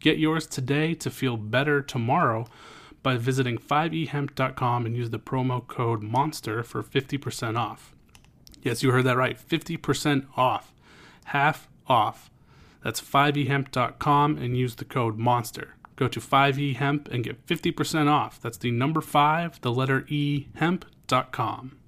Get yours today to feel better tomorrow by visiting 5ehemp.com and use the promo code MONSTER for 50% off. Yes, you heard that right 50% off. Half off. That's 5ehemp.com and use the code MONSTER. Go to 5ehemp and get 50% off. That's the number 5, the letter E, hemp.com.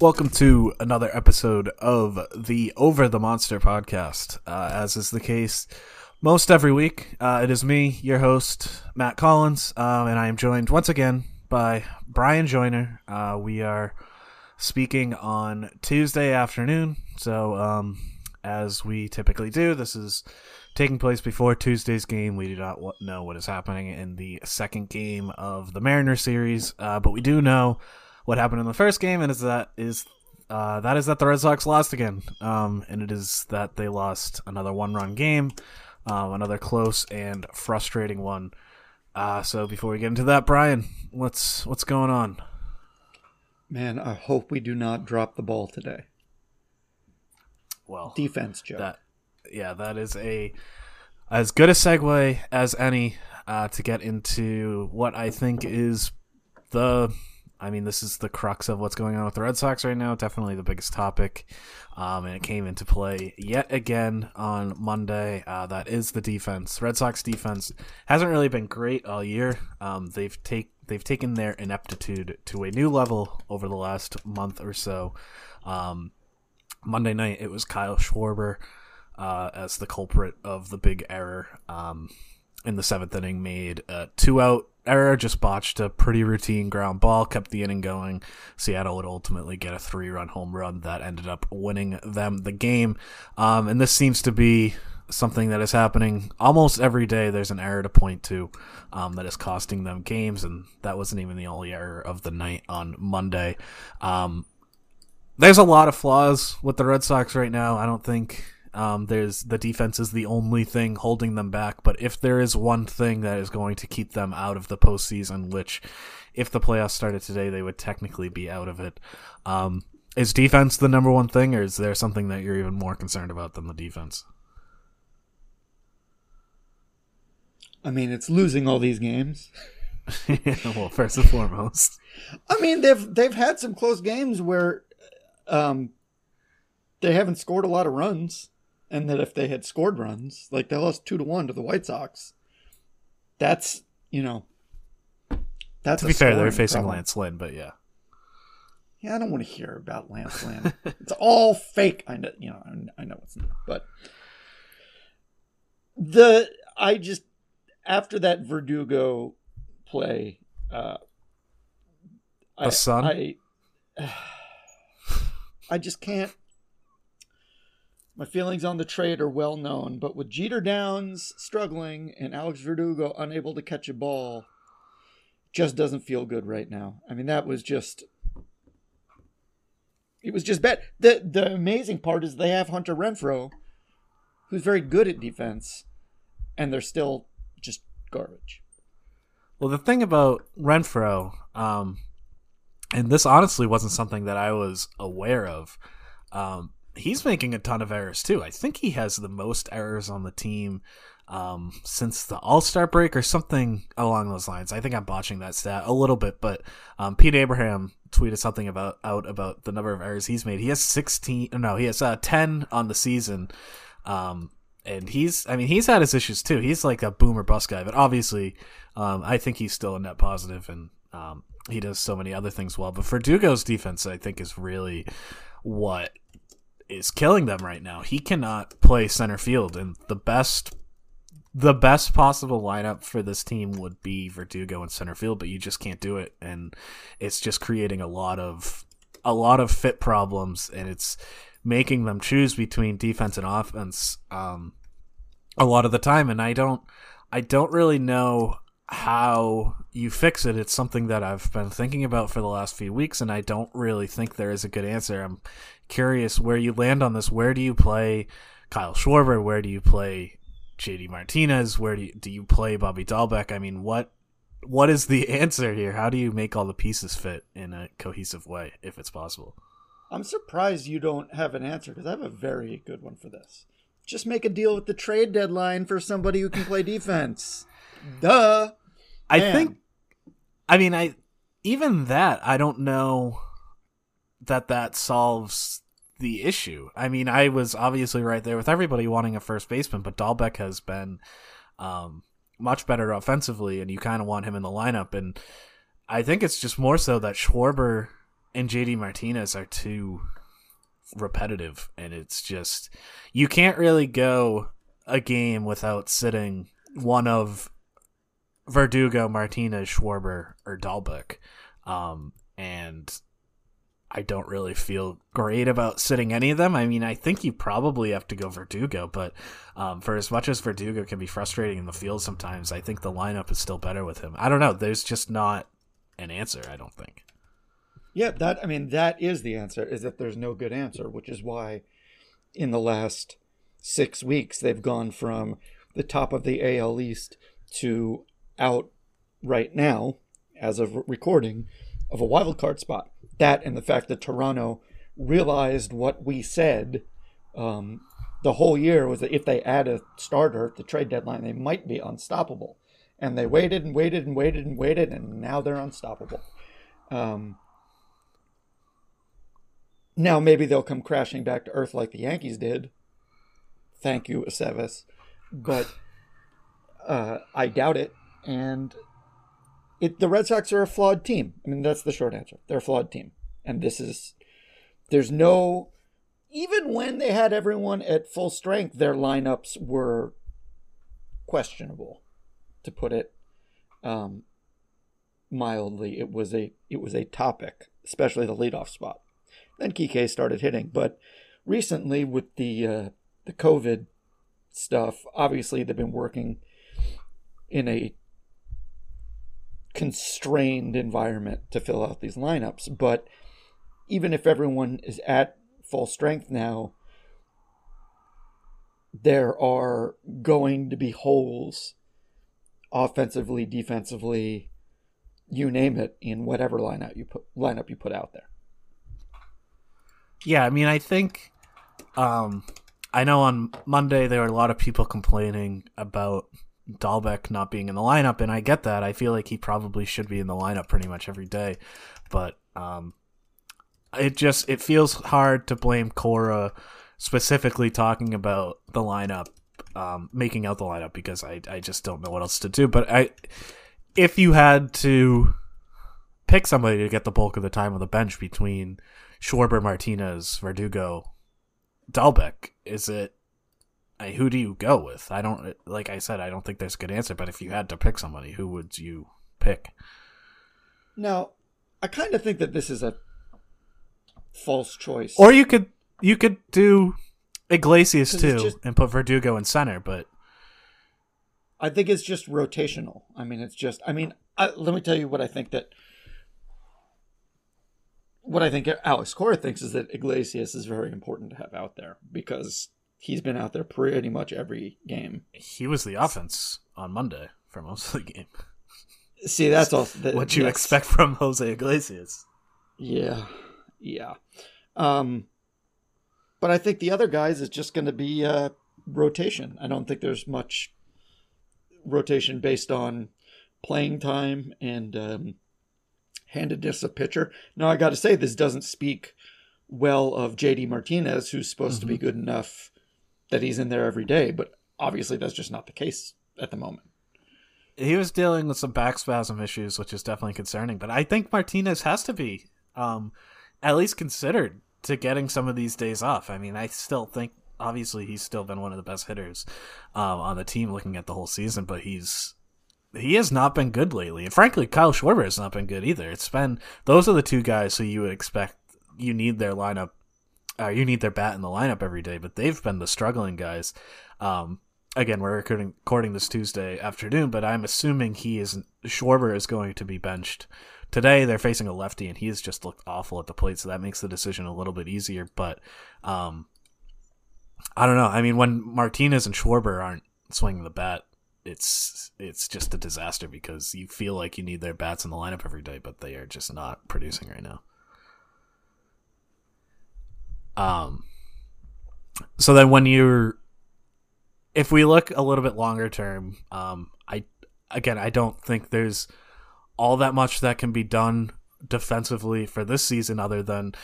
Welcome to another episode of the Over the Monster podcast. Uh, as is the case most every week, uh, it is me, your host, Matt Collins, um, and I am joined once again by Bryan Joyner. Uh, we are speaking on Tuesday afternoon, so um, as we typically do, this is taking place before Tuesday's game. We do not know what is happening in the second game of the Mariner series, uh, but we do know what happened in the first game, and is that is uh, that is that the Red Sox lost again, um, and it is that they lost another one-run game, um, another close and frustrating one. Uh, so before we get into that, Bryan, what's what's going on? Man, I hope we do not drop the ball today. Well, Defense, Joe. that yeah, that is a as good a segue as any uh, to get into what I think is the I mean, this is the crux of what's going on with the Red Sox right now. Definitely the biggest topic. Um, and it came into play yet again on Monday. Uh, that is the defense. Red Sox defense hasn't really been great all year. Um, they've take they've taken their ineptitude to a new level over the last month or so. Um, Monday night, it was Kyle Schwarber uh, as the culprit of the big error um, in the seventh inning. Made a two out error, just botched a pretty routine ground ball, kept the inning going. Seattle would ultimately get a three run home run that ended up winning them the game. Um, and this seems to be something that is happening almost every day. There's an error to point to um, that is costing them games, and that wasn't even the only error of the night on Monday. Um, there's a lot of flaws with the Red Sox right now. I don't think um, there's the defense is the only thing holding them back. But if there is one thing that is going to keep them out of the postseason, which if the playoffs started today, they would technically be out of it. Um, is defense the number one thing, or is there something that you're even more concerned about than the defense? I mean, it's losing all these games. well, first and foremost, I mean, they've they've had some close games where um, they haven't scored a lot of runs, and that if they had scored runs, like they lost two to one to the White Sox, that's you know, that's to a be fair, they're facing problem. Lance Lynn, but yeah. Yeah, I don't want to hear about Lance Lynn. it's all fake. I know, you know, I- I know it's not, but the I just after that Verdugo play, uh, The sun? I, I just can't. My feelings on the trade are well known, but with Jeter Downs struggling and Alex Verdugo unable to catch a ball, just doesn't feel good right now. I mean, that was just. It was just bad. The the amazing part is they have Hunter Renfroe, who's very good at defense, and they're still just garbage. Well, the thing about Renfroe, um, and this honestly wasn't something that I was aware of. Um, he's making a ton of errors too. I think he has the most errors on the team um, since the All Star break or something along those lines. I think I'm botching that stat a little bit, but um, Pete Abraham tweeted something about out about the number of errors he's made. He has 16. No, he has uh, 10 on the season. Um, and he's, I mean, he's had his issues too. He's like a boomer bust guy, but obviously, um, I think he's still a net positive and um, he does so many other things well. But Verdugo's defense, I think, is really what is killing them right now. He cannot play center field, and the best the best possible lineup for this team would be Verdugo in center field, but you just can't do it, and it's just creating a lot of a lot of fit problems, and it's making them choose between defense and offense um, a lot of the time, and I don't I don't really know how you fix it. It's something that I've been thinking about for the last few weeks, and I don't really think there is a good answer. I'm curious where you land on this. Where do you play Kyle Schwarber? Where do you play JD Martinez? Where do you, do you play Bobby Dalbec? I mean, what what is the answer here? How do you make all the pieces fit in a cohesive way, if it's possible? I'm surprised you don't have an answer because I have a very good one for this. Just make a deal with the trade deadline for somebody who can play defense. Duh. I Man. think. I mean, I even that I don't know that that solves the issue. I mean, I was obviously right there with everybody wanting a first baseman, but Dalbec has been um, much better offensively, and you kind of want him in the lineup. And I think it's just more so that Schwarber and JD Martinez are too repetitive, and it's just you can't really go a game without sitting one of Verdugo, Martinez, Schwarber, or Dalbec. Um, and I don't really feel great about sitting any of them. I mean, I think you probably have to go Verdugo, but um, for as much as Verdugo can be frustrating in the field sometimes, I think the lineup is still better with him. I don't know. There's just not an answer, I don't think. Yeah, that I mean that is the answer is that there's no good answer, which is why in the last 6 weeks they've gone from the top of the AL East to out right now as of recording of a wild card spot. That and the fact that Toronto realized what we said um, the whole year was that if they add a starter at the trade deadline, they might be unstoppable. And they waited and waited and waited and waited, and now they're unstoppable. Um, now maybe they'll come crashing back to earth like the Yankees did. Thank you, Aceves. But uh, I doubt it. And it, the Red Sox are a flawed team. I mean, that's the short answer. They're a flawed team. And this is, there's no, even when they had everyone at full strength, their lineups were questionable, to put it um, mildly. It was a, it was a topic, especially the leadoff spot. Then Kike started hitting, but recently with the uh, the COVID stuff, obviously they've been working in a constrained environment to fill out these lineups. But even if everyone is at full strength now, there are going to be holes offensively, defensively, you name it, in whatever lineup you put lineup you put out there. Yeah, I mean, I think um, I know on Monday there were a lot of people complaining about Dalbec not being in the lineup, and I get that. I feel like he probably should be in the lineup pretty much every day, but um, it just it feels hard to blame Cora specifically talking about the lineup, um, making out the lineup because I I just don't know what else to do. But I, if you had to pick somebody to get the bulk of the time on the bench between Schwarber, Martinez, Verdugo, Dalbec, is it? I, who do you go with? I don't like I said I don't think there's a good answer, but if you had to pick somebody, who would you pick? Now, I kind of think that this is a false choice. Or you could you could do Iglesias too just- and put Verdugo in center, but I think it's just rotational. I mean, it's just. I mean, I, let me tell you what I think that. What I think Alex Cora thinks is that Iglesias is very important to have out there because he's been out there pretty much every game. he was the offense on Monday for most of the game. See, that's all. That, What you yes. expect from Jose Iglesias? Yeah, yeah. Um, but I think the other guys is just going to be uh, rotation. I don't think there's much rotation based on playing time and um, handedness of pitcher. Now, I got to say, this doesn't speak well of JD Martinez, who's supposed to be good enough that he's in there every day. But obviously, that's just not the case at the moment. He was dealing with some back spasm issues, which is definitely concerning. But I think Martinez has to be um, at least considered to getting some of these days off. I mean, I still think obviously he's still been one of the best hitters um, on the team looking at the whole season, but he's he has not been good lately. And frankly, Kyle Schwarber has not been good either. It's been those are the two guys who you would expect you need their lineup uh, you need their bat in the lineup every day, but they've been the struggling guys. Um, again, we're recording, recording this Tuesday afternoon, but I'm assuming he is Schwarber is going to be benched today. They're facing a lefty, and he has just looked awful at the plate, so that makes the decision a little bit easier. But um, I don't know. I mean, when Martinez and Schwarber aren't swinging the bat, it's it's just a disaster because you feel like you need their bats in the lineup every day, but they are just not producing right now. Um. So then, when you're, if we look a little bit longer term, um, I again, I don't think there's all that much that can be done defensively for this season, other than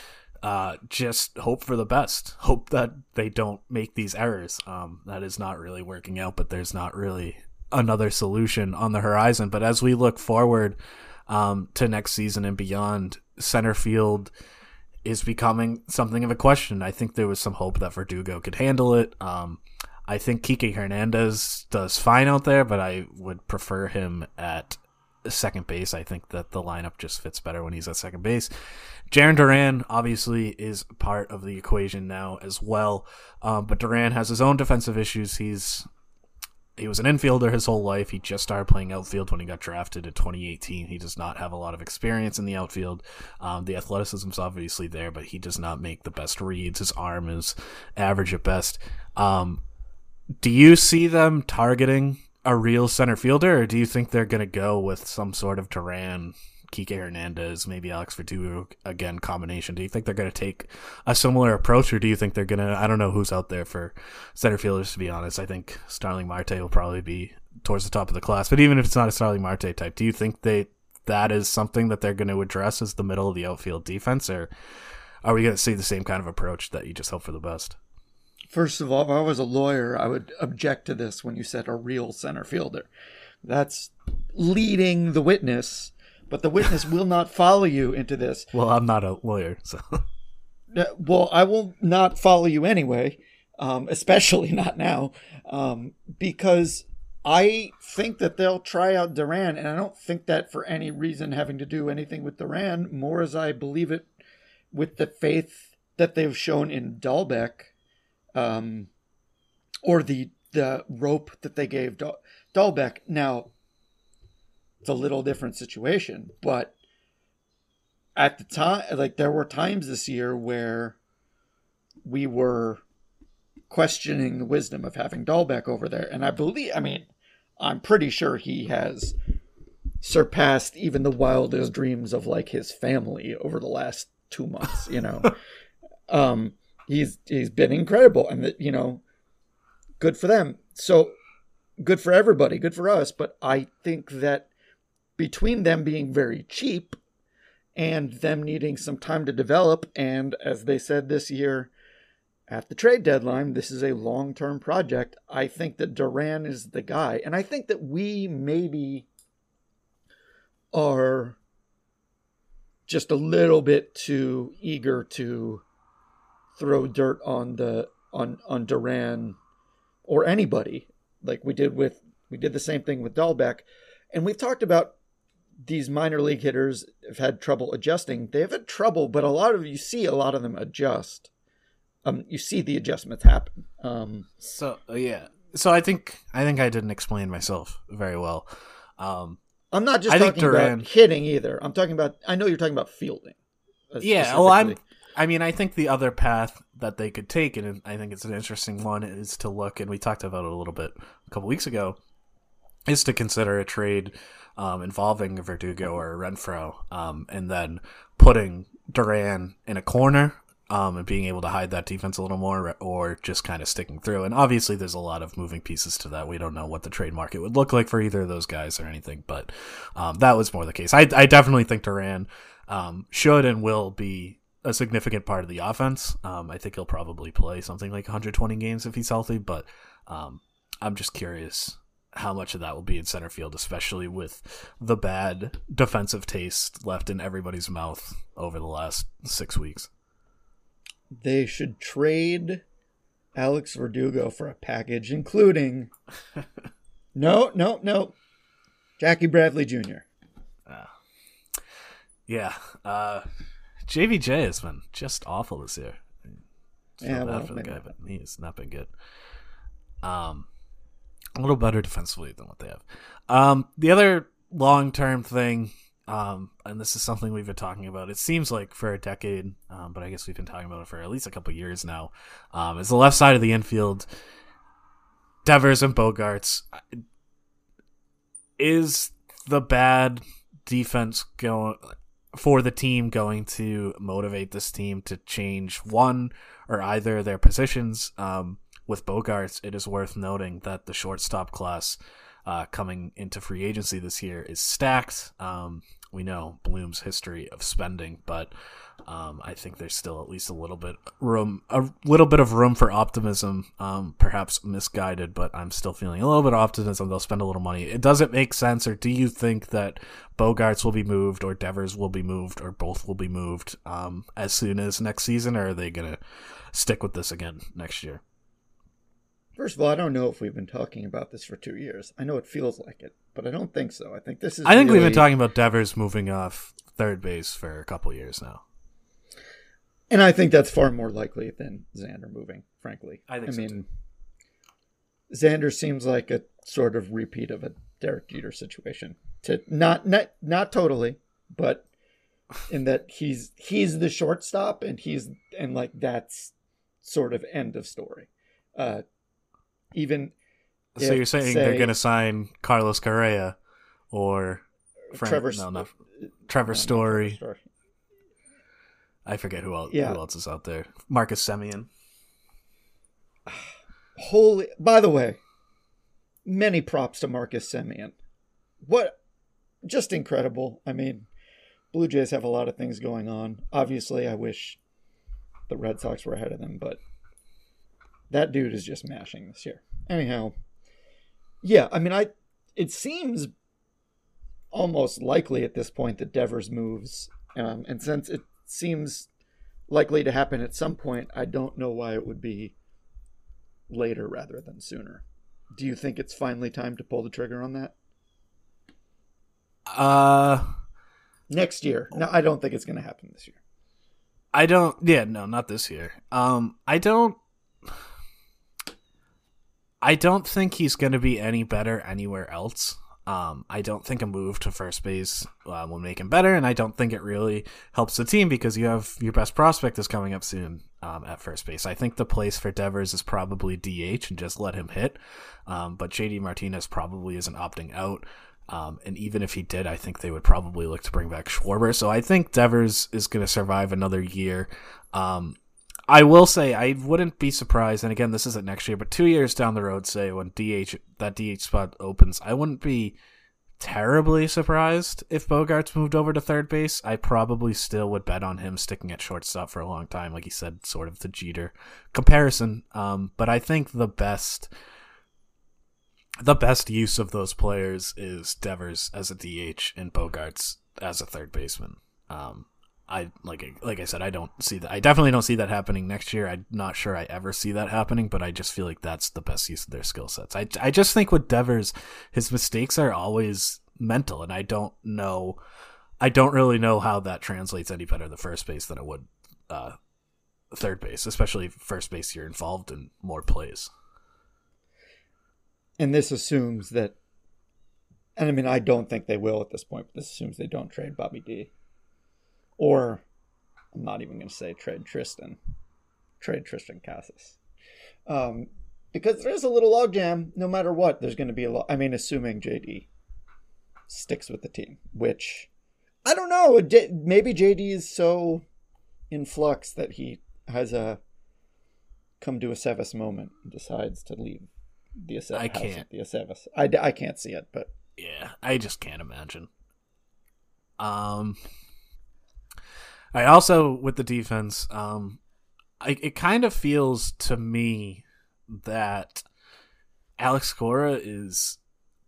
uh, just hope for the best. Hope that they don't make these errors. Um, that is not really working out, but there's not really another solution on the horizon. But as we look forward um, to next season and beyond, center field is becoming something of a question. I think there was some hope that Verdugo could handle it. Um, I think Kike Hernandez does fine out there, but I would prefer him at second base. I think that the lineup just fits better when he's at second base. Jarren Duran obviously is part of the equation now as well, um, but Duran has his own defensive issues. He's he was an infielder his whole life. He just started playing outfield when he got drafted in 2018. He does not have a lot of experience in the outfield. Um, the athleticism's obviously there, but he does not make the best reads. His arm is average at best. Um, do you see them targeting a real center fielder, or do you think they're going to go with some sort of Duran, Kike Hernandez, maybe Alex Verdugo again combination? Do you think they're going to take a similar approach, or do you think they're going to? I don't know who's out there for center fielders. To be honest, I think Starling Marte will probably be towards the top of the class. But even if it's not a Starling Marte type, do you think they that is something that they're going to address as the middle of the outfield defense, or are we going to see the same kind of approach that you just hope for the best? First of all, if I was a lawyer, I would object to this when you said a real center fielder. That's leading the witness, but the witness will not follow you into this. Well, I'm not a lawyer, so Uh, Well, I will not follow you anyway, um, especially not now, um, because I think that they'll try out Duran, and I don't think that for any reason having to do anything with Duran, more as I believe it with the faith that they've shown in Dalbec, um, or the the rope that they gave Dahl- Dalbec. Now, it's a little different situation, but at the time like there were times this year where we were questioning the wisdom of having Dalbec over there and I believe I mean I'm pretty sure he has surpassed even the wildest dreams of like his family over the last 2 months you know? Um he's he's been incredible and that you know good for them. So good for everybody good for us but I think that between them being very cheap and them needing some time to develop. And as they said this year at the trade deadline, this is a long term project. I think that Duran is the guy. And I think that we maybe are just a little bit too eager to throw dirt on the on on Duran or anybody, like we did with we did the same thing with Dalbec, and we've talked about these minor league hitters have had trouble adjusting. They have had trouble, but a lot of you see a lot of them adjust. Um, you see the adjustments happen. Um, so uh, yeah, so I think I think I didn't explain myself very well. Um, I'm not just I talking Duran, about hitting either. I'm talking about. I know you're talking about fielding. Uh, yeah, well, I'm. I mean, I think the other path that they could take, and I think it's an interesting one, is to look, and we talked about it a little bit a couple weeks ago, is to consider a trade um, involving Verdugo or Renfroe, um, and then putting Duran in a corner um, and being able to hide that defense a little more, or just kind of sticking through. And obviously, there's a lot of moving pieces to that. We don't know what the trade market would look like for either of those guys or anything, but um, that was more the case. I, I definitely think Duran um, should and will be a significant part of the offense. Um, I think he'll probably play something like 120 games if he's healthy, but I'm just curious how much of that will be in center field, especially with the bad defensive taste left in everybody's mouth over the last six weeks. They should trade Alex Verdugo for a package, including no, no, no, Jackie Bradley Jr. Uh, yeah, uh, JBJ has been just awful this year. yeah, well, for the guy, but he has not been good. Um, a little better defensively than what they have. Um, the other long term thing, um, and this is something we've been talking about. It seems like for a decade, um, but I guess we've been talking about it for at least a couple years now. Um, is the left side of the infield, Devers and Bogaerts. Is the bad defense going for the team going to motivate this team to change one or either their positions? Um, with Bogaerts, it is worth noting that the shortstop class uh, coming into free agency this year is stacked. Um, we know Bloom's history of spending, but um, I think there's still at least a little bit room, a little bit of room for optimism. Um, perhaps misguided, but I'm still feeling a little bit of optimism. They'll spend a little money. It doesn't make sense, or do you think that Bogaerts will be moved, or Devers will be moved, or both will be moved um, as soon as next season, or are they gonna stick with this again next year? First of all, I don't know if we've been talking about this for two years. I know it feels like it, but I don't think so. I think this is. I think really... we've been talking about Devers moving off third base for a couple years now. And I think that's far more likely than Xander moving, frankly. I think I so mean, too. Xander seems like a sort of repeat of a Derek Jeter situation. To not not not totally, but in that he's he's the shortstop and he's and like that's sort of end of story. Uh, even so you're saying say, they're going to sign Carlos Correa or Frank, Trevor, no, not, Trevor no, Story. Trevor I forget who else, yeah. who else is out there. Marcus Semien. Holy! By the way, many props to Marcus Semien. What? Just incredible. I mean, Blue Jays have a lot of things going on. Obviously, I wish the Red Sox were ahead of them, but that dude is just mashing this year. Anyhow, yeah, I mean, I it seems almost likely at this point that Devers moves, um, and since it seems likely to happen at some point, I don't know why it would be later rather than sooner. Do you think it's finally time to pull the trigger on that? Uh, next year. No, I don't think it's going to happen this year. I don't. Yeah, no, not this year. Um, I don't. I don't think he's going to be any better anywhere else. Um, I don't think a move to first base uh, will make him better, and I don't think it really helps the team because you have your best prospect is coming up soon um, at first base. I think the place for Devers is probably DH and just let him hit, um, but JD Martinez probably isn't opting out. Um, and even if he did, I think they would probably look to bring back Schwarber. So I think Devers is going to survive another year. I will say I wouldn't be surprised, and again, this isn't next year, but two years down the road, say when DH that DH spot opens, I wouldn't be terribly surprised if Bogaerts moved over to third base. I probably still would bet on him sticking at shortstop for a long time, like he said, sort of the Jeter comparison. Um, but I think the best the best use of those players is Devers as a DH and Bogaerts as a third baseman. Um, I like like I said, I don't see that. I definitely don't see that happening next year. I'm not sure I ever see that happening, but I just feel like that's the best use of their skill sets. I I just think with Devers, his mistakes are always mental, and I don't know. I don't really know how that translates any better the first base than it would uh, third base, especially first base. You're involved in more plays, and this assumes that. And I mean, I don't think they will at this point, but this assumes they don't trade Bobby D. Or, I'm not even going to say trade Triston, Trade Triston Casas. Um, because there's a little logjam. No matter what, there's going to be a lot. I mean, assuming JD sticks with the team, which I don't know. Maybe JD is so in flux that he has a come to a Sevis moment and decides to leave the Aceves. I can't. The Aceves. I, I can't see it, but yeah, I just can't imagine. Um, I also with the defense, um, I, it kind of feels to me that Alex Cora is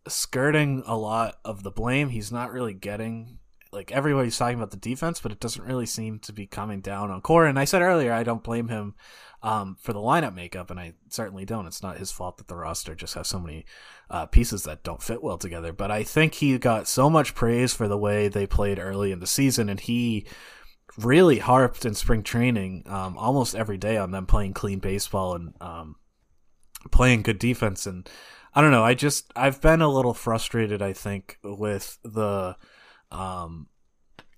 skirting a lot of the blame. He's not really getting like everybody's talking about the defense, but it doesn't really seem to be coming down on Cora. And I said earlier, I don't blame him um, for the lineup makeup, and I certainly don't. It's not his fault that the roster just has so many uh, pieces that don't fit well together. But I think he got so much praise for the way they played early in the season, and he really harped in spring training um, almost every day on them playing clean baseball and um, playing good defense. And I don't know. I just I've been a little frustrated. I think with the um,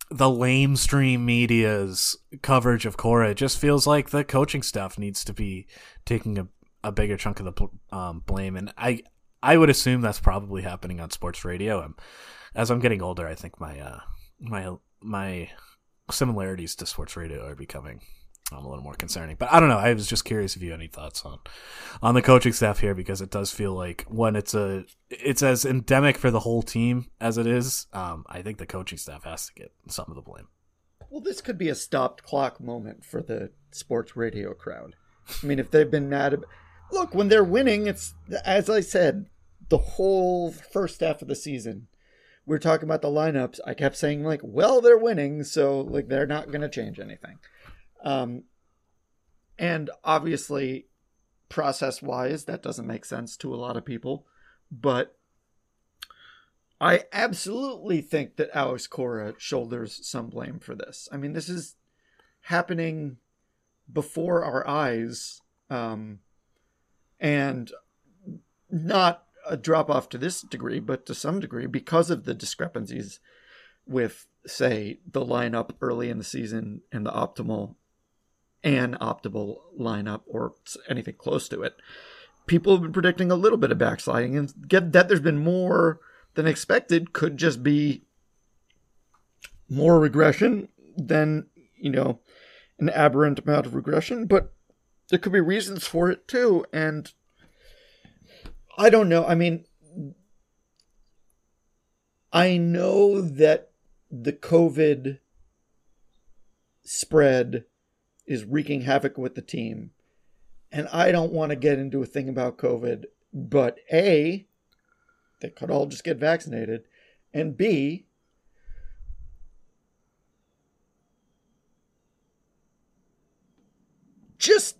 the lamestream media's coverage of Cora. It just feels like the coaching staff needs to be taking a, a bigger chunk of the um, blame, and I I would assume that's probably happening on sports radio. And as I'm getting older, I think my uh, my my similarities to sports radio are becoming um, a little more concerning. But I don't know. I was just curious if you had any thoughts on on the coaching staff here because it does feel like when it's a it's as endemic for the whole team as it is. Um, I think the coaching staff has to get some of the blame. Well, this could be a stopped clock moment for the sports radio crowd. I mean, if they've been mad, about, look when they're winning, it's as I said, the whole first half of the season. We are talking about the lineups. I kept saying like, well, they're winning, so like they're not going to change anything. Um, and obviously, process wise, that doesn't make sense to a lot of people. But I absolutely think that Alex Cora shoulders some blame for this. I mean, this is happening before our eyes. Um, and not a drop off to this degree, but to some degree because of the discrepancies with, say, the lineup early in the season and the optimal and optimal lineup or anything close to it. People have been predicting a little bit of backsliding, and get that there's been more than expected could just be more regression than you know an aberrant amount of regression, but there could be reasons for it too. And I don't know. I mean, I know that the COVID spread is wreaking havoc with the team. And I don't want to get into a thing about COVID, but A, they could all just get vaccinated. And B, just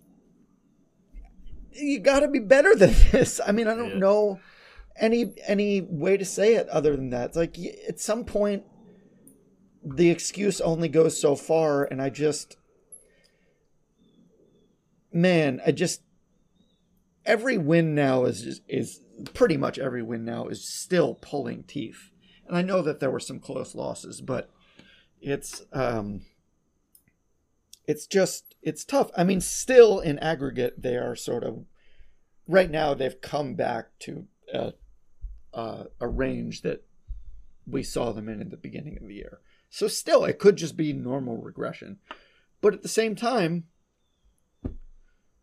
you got to be better than this. I mean, I don't yeah. know any any way to say it other than that. It's like at some point the excuse only goes so far and I just man, I just every win now is just, is pretty much every win now is still pulling teeth. And I know that there were some close losses, but it's um it's just it's tough. I mean, still in aggregate they are sort of right now they've come back to a uh, a range that we saw them in at the beginning of the year. So still it could just be normal regression. But at the same time,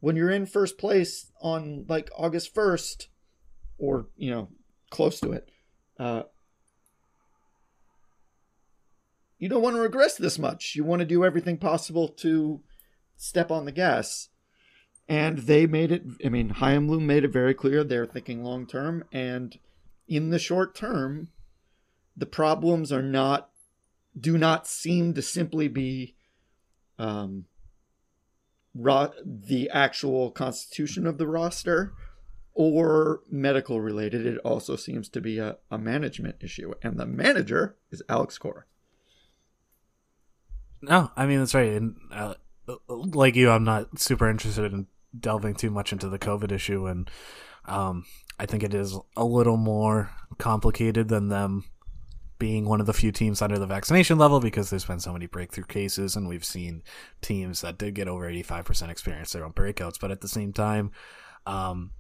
when you're in first place on like August 1st or, you know, close to it, uh, you don't want to regress this much. You want to do everything possible to step on the gas. And they made it, I mean, Chaim Bloom made it very clear they're thinking long term. And in the short term, the problems are not do not seem to simply be um, ro- the actual constitution of the roster or medical related. It also seems to be a, a management issue. And the manager is Alex Cora. No, I mean, that's right. And uh, like you, I'm not super interested in delving too much into the COVID issue. And um, I think it is a little more complicated than them being one of the few teams under the vaccination level because there's been so many breakthrough cases and we've seen teams that did get over 85% experience their own breakouts but at the same time um,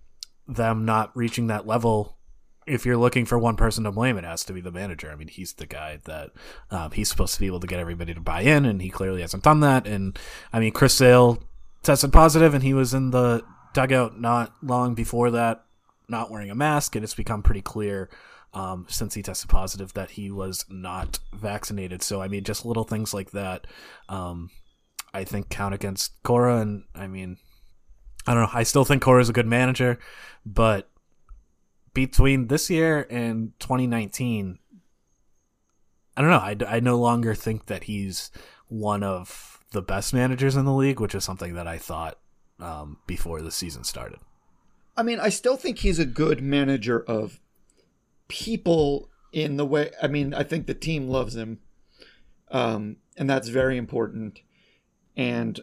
them not reaching that level if you're looking for one person to blame it has to be the manager i mean he's the guy that um, he's supposed to be able to get everybody to buy in and he clearly hasn't done that and i mean chris sale tested positive and he was in the dugout not long before that not wearing a mask and it's become pretty clear um, since he tested positive that he was not vaccinated. So I mean, just little things like that, um, I think count against Cora. And I mean, I don't know. I still think Cora is a good manager, but between this year and 2019, I don't know. I, I no longer think that he's one of the best managers in the league, which is something that I thought um, before the season started. I mean, I still think he's a good manager of people in the way. I mean, I think the team loves him, um, and that's very important. And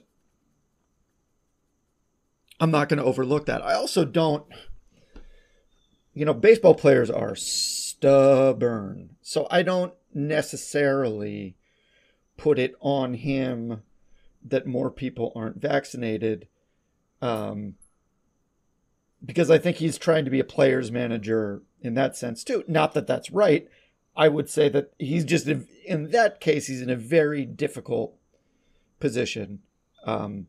I'm not going to overlook that. I also don't. You know, baseball players are stubborn, so I don't necessarily put it on him that more people aren't vaccinated. Um, because I think he's trying to be a player's manager in that sense too. Not that that's right. I would say that he's just in that case he's in a very difficult position. Um,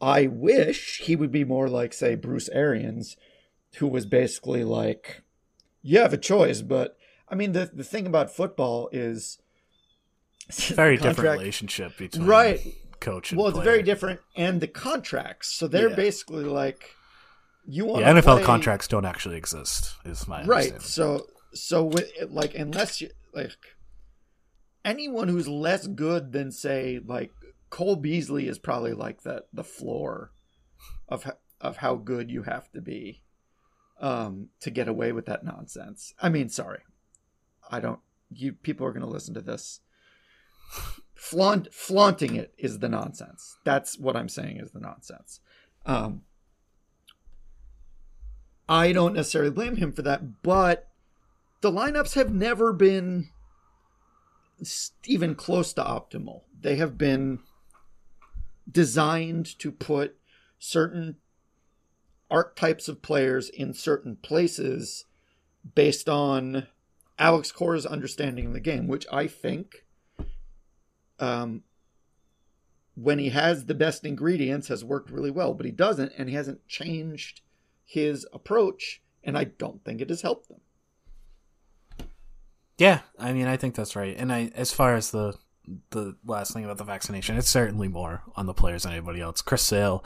I wish he would be more like say Bruce Arians, who was basically like, you have a choice, but I mean the the thing about football is very different relationship between right coach and well, it's player. very different, and the contracts. So they're Yeah. basically like, you want Yeah, NFL play, contracts don't actually exist. Is my right so so with like unless you like anyone who's less good than say like cole beasley is probably like the the floor of of how good you have to be um to get away with that nonsense. I mean sorry. I don't you people are going to listen to this. Flaunt flaunting it is the nonsense. That's what i'm saying is the nonsense. Um I don't necessarily blame him for that, but the lineups have never been even close to optimal. They have been designed to put certain archetypes of players in certain places based on Alex Cora's understanding of the game, which I think um, when he has the best ingredients has worked really well, but he doesn't, and he hasn't changed his approach, and I don't think it has helped them. Yeah, I mean, I think that's right. And I, as far as the the last thing about the vaccination, it's certainly more on the players than anybody else. Chris Sale,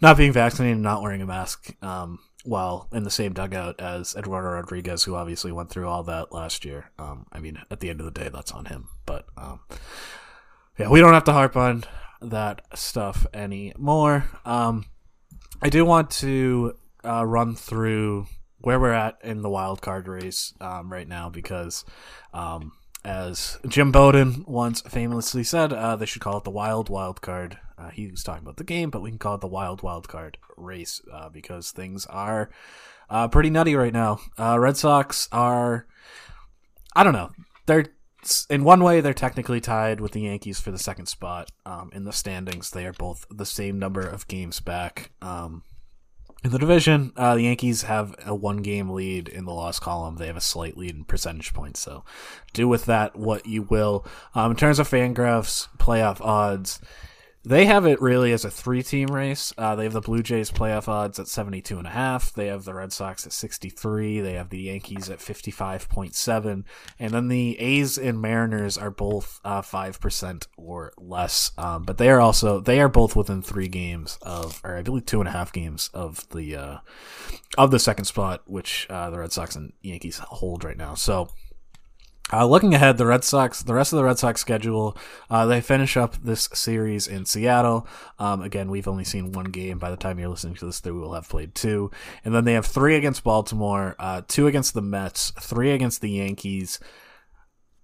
not being vaccinated, not wearing a mask, um, while in the same dugout as Eduardo Rodriguez, who obviously went through all that last year. Um, I mean, at the end of the day, that's on him. But um, yeah, we don't have to harp on that stuff anymore. Um, I do want to uh, run through where we're at in the wild card race um, right now because, um, as Jim Bowden once famously said, uh, they should call it the wild wild card. Uh, he was talking about the game, but we can call it the wild wild card race uh, because things are uh, pretty nutty right now. Uh, Red Sox are, I don't know, they're in one way they're technically tied with the Yankees for the second spot um, in the standings. They are both the same number of games back. Um, in the division, uh, the Yankees have a one game lead in the loss column. They have a slight lead in percentage points. So do with that what you will. Um, in terms of Fangraphs playoff odds, they have it really as a three team race. Uh, they have the Blue Jays playoff odds at 72.5. They have the Red Sox at 63. They have the Yankees at 55.7. And then the A's and Mariners are both uh, 5% or less. Um, but they are also, they are both within three games of, or I believe two and a half games of the, uh, of the second spot, which uh, the Red Sox and Yankees hold right now. So Uh, looking ahead, the Red Sox, the rest of the Red Sox schedule, uh, they finish up this series in Seattle. Um, again, we've only seen one game. By the time you're listening to this, they will have played two. And then they have three against Baltimore, uh, two against the Mets, three against the Yankees,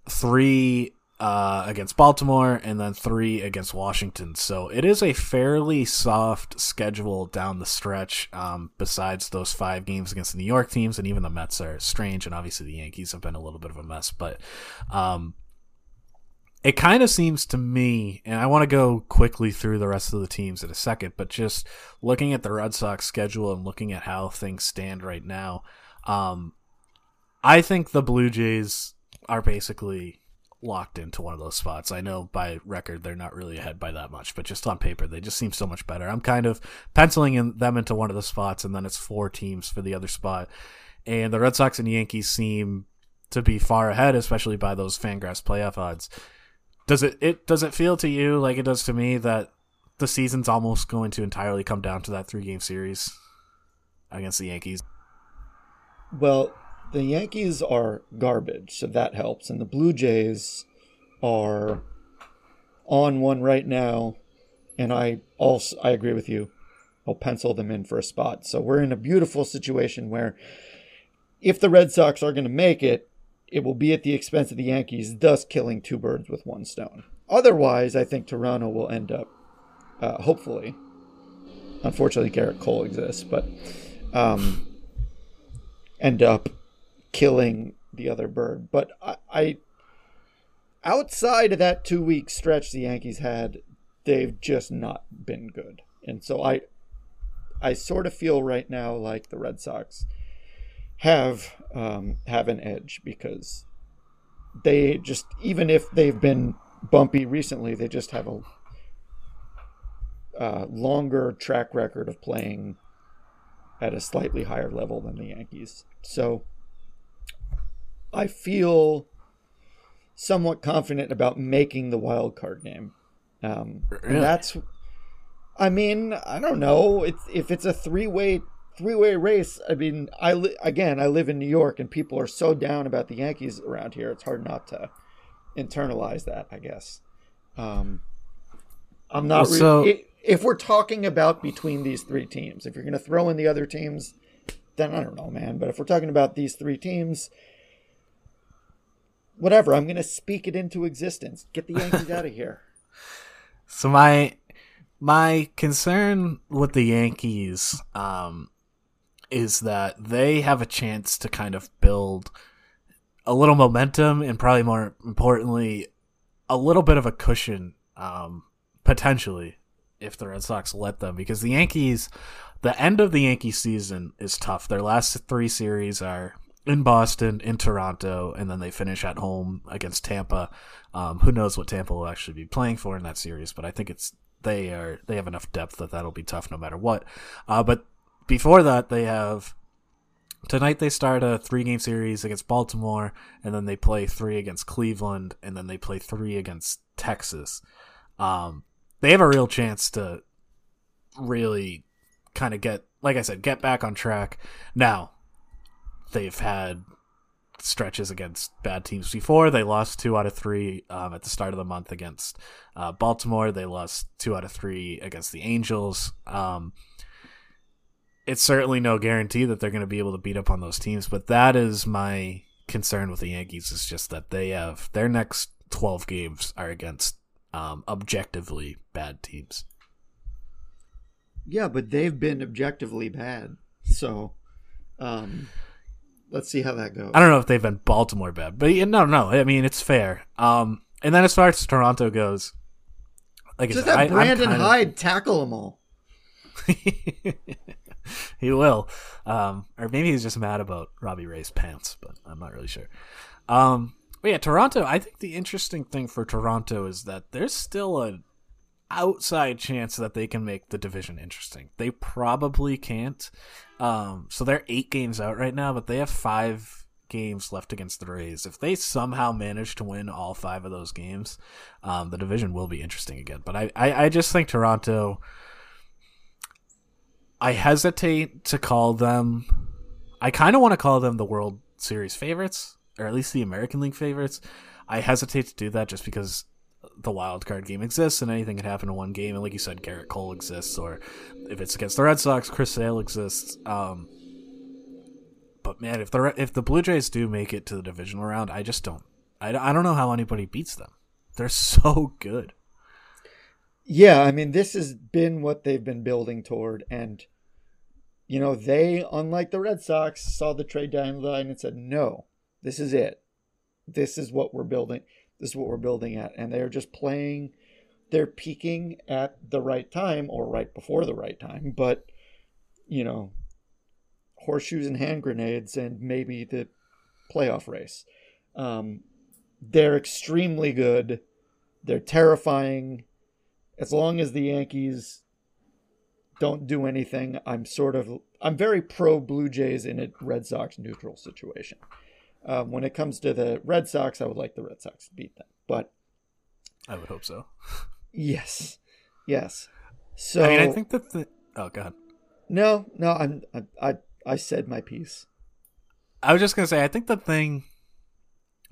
three uh, against Baltimore, and then three against Washington. So it is a fairly soft schedule down the stretch. Um, besides those five games against the New York teams, and even the Mets are strange, and obviously the Yankees have been a little bit of a mess. But um, it kind of seems to me, and I want to go quickly through the rest of the teams in a second, but just looking at the Red Sox schedule and looking at how things stand right now, um, I think the Blue Jays are basically locked into one of those spots. I know by record they're not really ahead by that much, but just on paper they just seem so much better. I'm kind of penciling in them into one of the spots, and then it's four teams for the other spot. And the Red Sox and Yankees seem to be far ahead, especially by those Fangraphs playoff odds. Does it, it does it feel to you like it does to me that the season's almost going to entirely come down to that three game series against the Yankees? Well, the Yankees are garbage, so that helps. And the Blue Jays are on one right now, and I also I agree with you. I'll pencil them in for a spot. So we're in a beautiful situation where if the Red Sox are going to make it, it will be at the expense of the Yankees, thus killing two birds with one stone. Otherwise, I think Toronto will end up, uh, hopefully. Unfortunately, Gerrit Cole exists, but um, end up killing the other bird. But I, I outside of that two week stretch the Yankees had, they've just not been good. And so I I sort of feel right now like the Red Sox have um, have an edge because they just even if they've been bumpy recently, they just have a uh, longer track record of playing at a slightly higher level than the Yankees. So I feel somewhat confident about making the wild card game. Um, really? And that's, I mean, I don't know. It's if it's a three way three way race. I mean, I li- again, I live in New York, and people are so down about the Yankees around here. It's hard not to internalize that. I guess. Um, I'm not. Well, so... Re- if we're talking about between these three teams, if you're going to throw in the other teams, then I don't know, man. But if we're talking about these three teams, whatever. I'm going to speak it into existence. Get the Yankees out of here. So my my concern with the Yankees um, is that they have a chance to kind of build a little momentum and probably more importantly a little bit of a cushion um, potentially if the Red Sox let them because the Yankees the end of the Yankee season is tough. Their last 3 series are in Boston, in Toronto, and then they finish at home against Tampa. Um, who knows what Tampa will actually be playing for in that series? But I think it's they are they have enough depth that that'll be tough no matter what. Uh, but before that, they have tonight they start a three game series against Baltimore, and then they play three against Cleveland, and then they play three against Texas. Um, they have a real chance to really kind of get, like I said, get back on track. Now, they've had stretches against bad teams before. They lost two out of three um, at the start of the month against uh, Baltimore. They lost two out of three against the Angels. Um, it's certainly no guarantee that they're going to be able to beat up on those teams, but that is my concern with the Yankees is just that they have their next 12 games are against um, objectively bad teams. Yeah, but they've been objectively bad. So, um, let's see how that goes. I don't know if they've been Baltimore bad, but no, no. I mean, it's fair. Um, and then as far as Toronto goes, like just have Brandon Hyde tackle them all. he will, um, or maybe he's just mad about Robbie Ray's pants, but I'm not really sure. Um, but yeah, Toronto. I think the interesting thing for Toronto is that there's still a outside chance that they can make the division interesting. They probably can't. Um, so they're eight games out right now, but they have five games left against the Rays. If they somehow manage to win all five of those games, um, the division will be interesting again. But I, I, I just think Toronto. I hesitate to call them. I kind of want to call them the World Series favorites or at least the American League favorites. I hesitate to do that just because the wild card game exists and anything can happen in one game. And like you said, Gerrit Cole exists, or if it's against the Red Sox, Chris Sale exists. Um, but man, if the if the Blue Jays do make it to the divisional round, I just don't. I, I don't know how anybody beats them. They're so good. Yeah, I mean, this has been what they've been building toward, and you know, they, unlike the Red Sox, saw the trade deadline and said, "No, this is it. This is what we're building. This is what we're building at," and they're just playing. They're peaking at the right time or right before the right time, but you know, horseshoes and hand grenades and maybe the playoff race. Um, they're extremely good. They're terrifying. As long as the Yankees don't do anything, I'm sort of I'm very pro Blue Jays in a Red Sox neutral situation. Um, when it comes to the Red Sox, I would like the Red Sox to beat them, but I would hope so. yes, yes. So I mean, I think that the oh god, no, no, I'm I I, I said my piece. I was just gonna say, I think the thing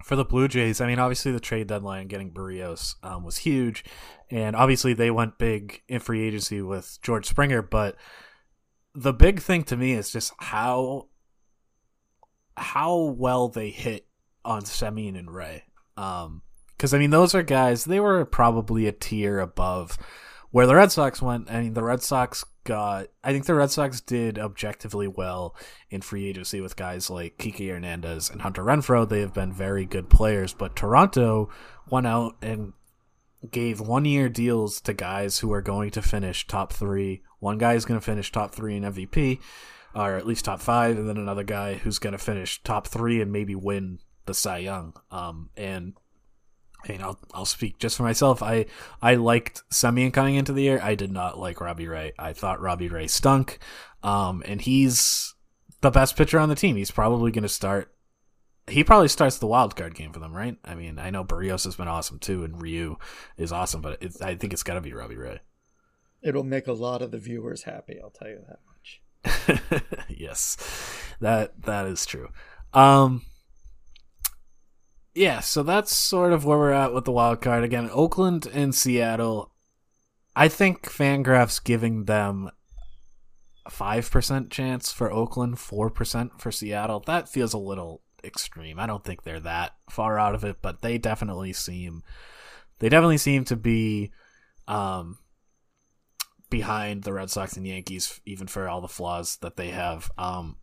for the Blue Jays, I mean, obviously the trade deadline getting Berrios um, was huge, and obviously they went big in free agency with George Springer. But the big thing to me is just how how well they hit on Semien and Ray. Because um, I mean, those are guys they were probably a tier above where the Red Sox went. I mean, the Red Sox got. I think the Red Sox did objectively well in free agency with guys like Kike Hernandez and Hunter Renfroe. They have been very good players, but Toronto went out and gave one year deals to guys who are going to finish top three. One guy is going to finish top three in MVP, or at least top five, and then another guy who's going to finish top three and maybe win the Cy Young. Um, and I mean, I'll I'll speak just for myself. I I liked Semien coming into the year. I did not like Robbie Ray. I thought Robbie Ray stunk. Um, and he's the best pitcher on the team. He's probably going to start. He probably starts the wild card game for them, right? I mean, I know Berrios has been awesome too, and Ryu is awesome, but I think it's got to be Robbie Ray. It'll make a lot of the viewers happy. I'll tell you that. yes, that that is true. Um, yeah, so that's sort of where we're at with the wild card. Again, Oakland and Seattle. I think Fangraph's giving them a five percent chance for Oakland, four percent for Seattle. That feels a little extreme. I don't think they're that far out of it, but they definitely seem they definitely seem to be um behind the Red Sox and Yankees, even for all the flaws that they have. Um,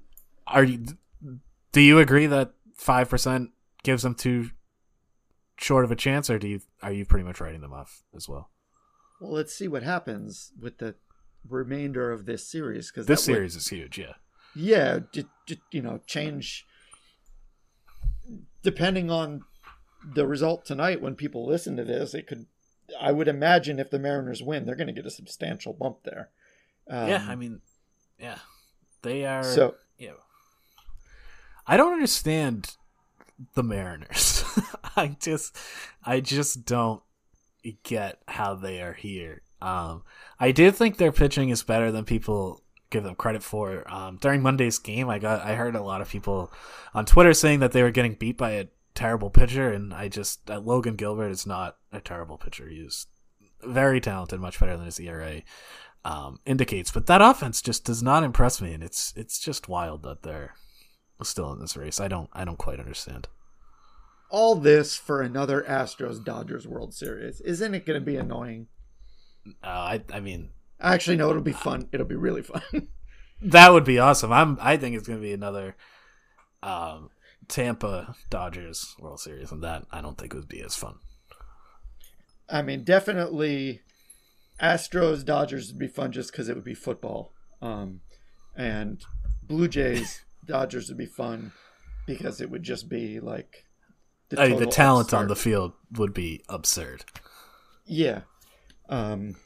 are you? Do you agree that five percent gives them too short of a chance, or do you are you pretty much writing them off as well? Well, let's see what happens with the remainder of this series because this series would, is huge. Yeah, yeah, just, just, you know, change depending on the result tonight. When people listen to this, it could. I would imagine if the Mariners win, they're going to get a substantial bump there. Um, yeah, I mean, yeah, they are. So yeah, I don't understand the Mariners. I just I just don't get how they are here. Um, I do think their pitching is better than people give them credit for. Um, during Monday's game, I got I heard a lot of people on Twitter saying that they were getting beat by a terrible pitcher, and I just uh, Logan Gilbert is not a terrible pitcher. He's very talented, much better than his ERA um, indicates. But that offense just does not impress me, and it's it's just wild that they're still in this race. I don't I don't quite understand. All this for another Astros Dodgers World Series. Isn't it going to be annoying? Uh, I I mean, actually no, it'll be fun. It'll be really fun. that would be awesome. I'm I think it's going to be another um, Tampa Dodgers World Series, and that I don't think would be as fun. I mean, definitely Astros Dodgers would be fun just because it would be football. Um, and Blue Jays Dodgers would be fun because it would just be like the, I mean, the talent on the field would be absurd. Yeah. Um,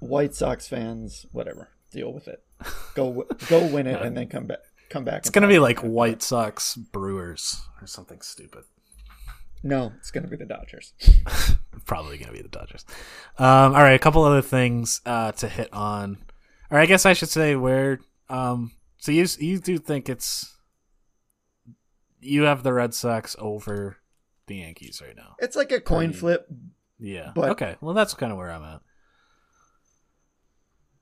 White Sox fans, whatever, deal with it. Go go win it and then come back. Come back. It's gonna be like White Sox Brewers or something stupid. No, it's gonna be the Dodgers. Probably gonna be the Dodgers. Um, all right, a couple other things uh, to hit on, or I guess I should say where um, so you you do think it's you have the Red Sox over the Yankees right now. It's like a coin Pretty- flip. Yeah. But- okay. Well, that's kind of where I'm at.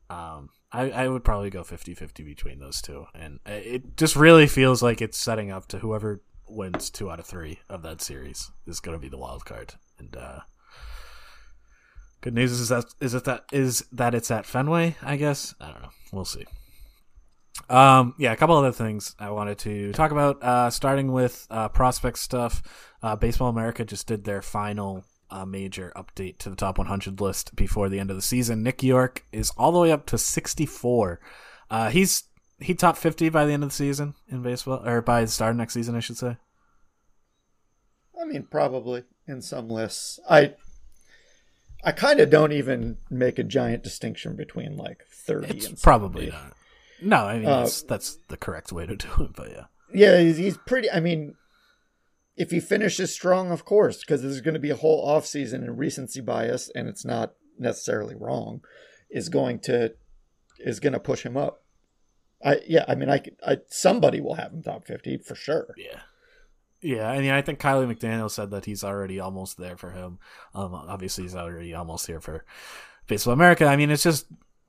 Um, I, I would probably go 50-50 between those two, and it just really feels like it's setting up to whoever wins two out of three of that series is going to be the wild card. And uh, good news is that is it that is that it's at Fenway. I guess I don't know. We'll see. Um, yeah, a couple other things I wanted to talk about. Uh, starting with uh, prospect stuff. Uh, Baseball America just did their final uh, major update to the top 100 list before the end of the season. Nick Yorke is all the way up to 64. Uh, he's he top 50 by the end of the season in baseball, or by the start of next season, I should say. I mean, probably in some lists. I I kind of don't even make a giant distinction between like 30 It's and probably not. No, I mean Uh, that's that's the correct way to do it, but yeah. Yeah, he's, he's pretty. I mean, if he finishes strong, of course, because there's going to be a whole offseason and recency bias, and it's not necessarily wrong, is going to is going to push him up. I yeah, I mean, I, I somebody will have him top 50 for sure. Yeah. Yeah, I mean, I think Kiley McDaniel said that he's already almost there for him. Um, obviously, he's already almost here for Baseball America. I mean, it's just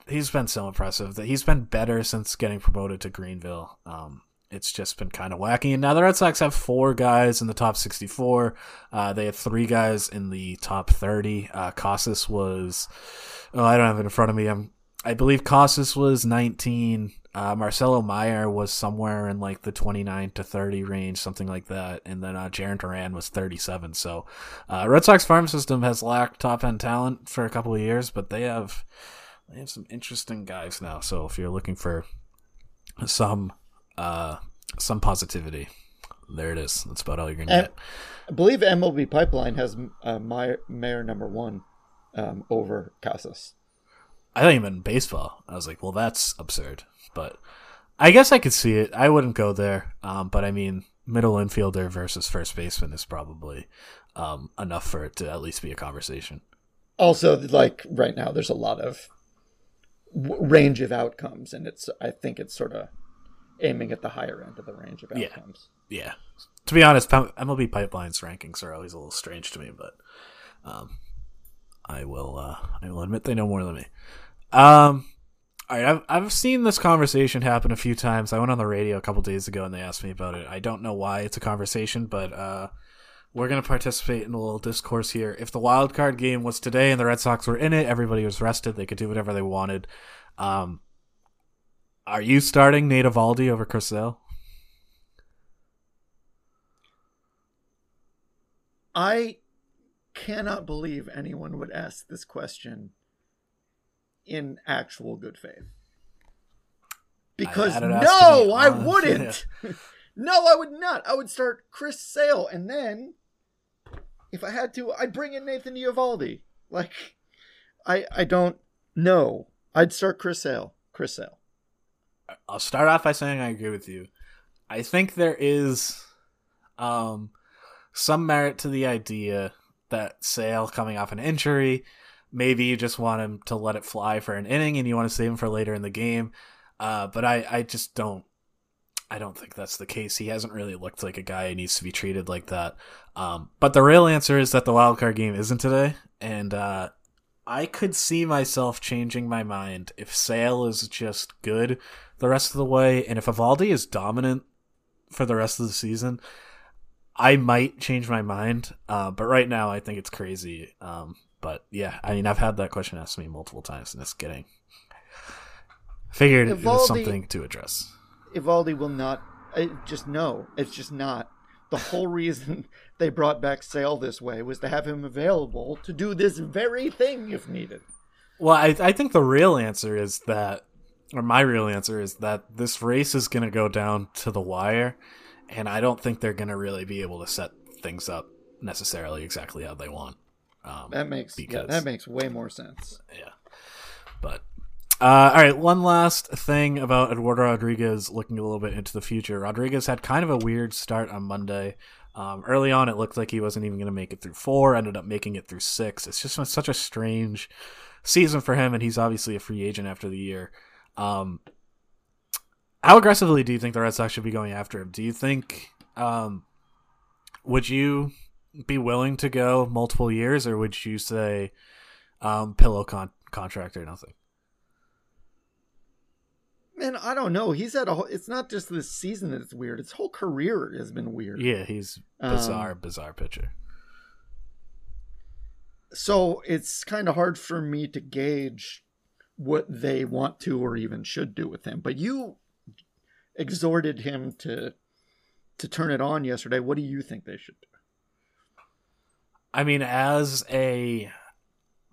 he's been so impressive that he's been better since getting promoted to Greenville. Um, it's just been kind of wacky. And now the Red Sox have four guys in the top 64. Uh, they had three guys in the top 30. Uh, Casas was, oh, I don't have it in front of me. I'm, I believe Casas was 19. Uh, Marcelo Meyer was somewhere in like the 29 to 30 range, something like that. And then uh, Jarren Duran was 37. So, uh, Red Sox farm system has lacked top end talent for a couple of years, but they have they have some interesting guys now. So if you're looking for some uh, some positivity, there it is. That's about all you're gonna And get. I believe MLB Pipeline has uh, Meyer, Mayor number one um, over Casas. I thought meant baseball. I was like, well, that's absurd. But I guess I could see it. I wouldn't go there. Um, but I mean, middle infielder versus first baseman is probably um, enough for it to at least be a conversation. Also, like right now, there's a lot of range of outcomes, and it's I think it's sort of aiming at the higher end of the range of Yeah. outcomes. Yeah. To be honest, MLB Pipeline's rankings are always a little strange to me, but um, I will uh, I will admit they know more than me. Um, all right, I've I've seen this conversation happen a few times. I went on the radio a couple days ago and they asked me about it. I don't know why it's a conversation, but uh, we're gonna participate in a little discourse here. If the wild card game was today and the Red Sox were in it, everybody was rested. They could do whatever they wanted. Um, are you starting Nate Eovaldi over Chris Sale? I cannot believe anyone would ask this question in actual good faith. Because it no, I wouldn't. no, I would not. I would start Chris Sale, and then, if I had to, I'd bring in Nathan Eovaldi. Like, I I don't know. I'd start Chris Sale. Chris Sale. I'll start off by saying I agree with you. I think there is um, some merit to the idea that Sale coming off an injury, maybe you just want him to let it fly for an inning and you want to save him for later in the game. Uh, but I, I just don't. I don't think that's the case. He hasn't really looked like a guy who needs to be treated like that. Um, but the real answer is that the wild card game isn't today, and uh, I could see myself changing my mind if Sale is just good the rest of the way, and if Eovaldi is dominant for the rest of the season, I might change my mind. Uh, but right now, I think it's crazy. Um, but yeah, I mean, I've had that question asked me multiple times, and it's getting figured it was something to address. Eovaldi will not. I just no. It's just not. The whole reason they brought back Sale this way was to have him available to do this very thing if needed. Well, I, I think the real answer is that, or my real answer is that this race is going to go down to the wire, and I don't think they're going to really be able to set things up necessarily exactly how they want. Um, That makes yeah, Because- that makes way more sense. yeah. But uh, all right, one last thing about Eduardo Rodriguez looking a little bit into the future. Rodriguez had kind of a weird start on Monday. Um, early on, it looked like he wasn't even going to make it through four. Ended up making it through six. It's just such a strange season for him, and he's obviously a free agent after the year. Um, how aggressively do you think the Red Sox should be going after him? Do you think Um, would you be willing to go multiple years, or would you say um, pillow con- contract or nothing? Man, I don't know. He's had a. Whole, it's not just this season that's weird. His whole career has been weird. Yeah, he's bizarre, um, bizarre pitcher. So it's kind of hard for me to gauge what they want to or even should do with him. But you exhorted him to to turn it on yesterday. What do you think they should do? I mean, as a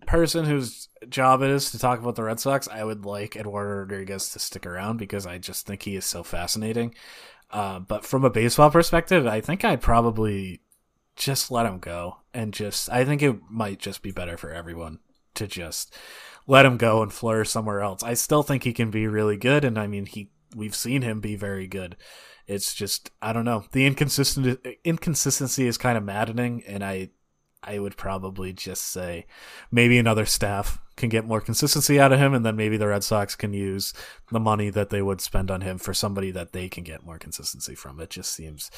person whose job it is to talk about the Red Sox, I would like Eduardo Rodriguez to stick around because I just think he is so fascinating. Uh, but from a baseball perspective, I think I'd probably just let him go and just, I think it might just be better for everyone to just let him go and flourish somewhere else. I still think he can be really good. And I mean, he, we've seen him be very good. It's just, I don't know. The inconsistent inconsistency is kind of maddening. And I, I would probably just say maybe another staff can get more consistency out of him, and then maybe the Red Sox can use the money that they would spend on him for somebody that they can get more consistency from. It just seems.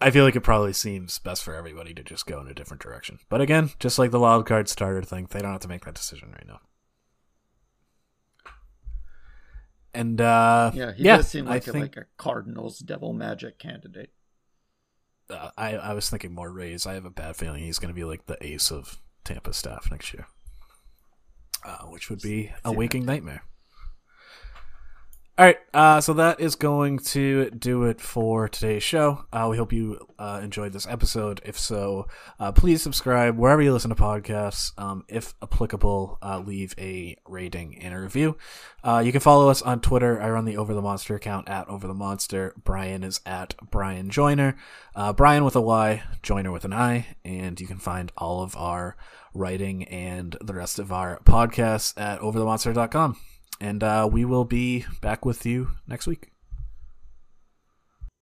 I feel like it probably seems best for everybody to just go in a different direction. But again, just like the wild card starter thing, they don't have to make that decision right now. And uh, yeah, he yeah, does seem like, a, think, like a Cardinals devil magic candidate uh, I I was thinking more Rays. I have a bad feeling he's going to be like the ace of Tampa staff next year, uh, which would be a waking nightmare. All right, uh, so that is going to do it for today's show. Uh, we hope you uh, enjoyed this episode. If so, uh, please subscribe wherever you listen to podcasts. Um, if applicable, uh, leave a rating and a review. Uh, you can follow us on Twitter. I run the Over the Monster account at Over the Monster. Bryan is at Bryan Joyner. Bryan with a Y, Joiner with an I, and you can find all of our writing and the rest of our podcasts at overthemonster.com. And uh, we will be back with you next week.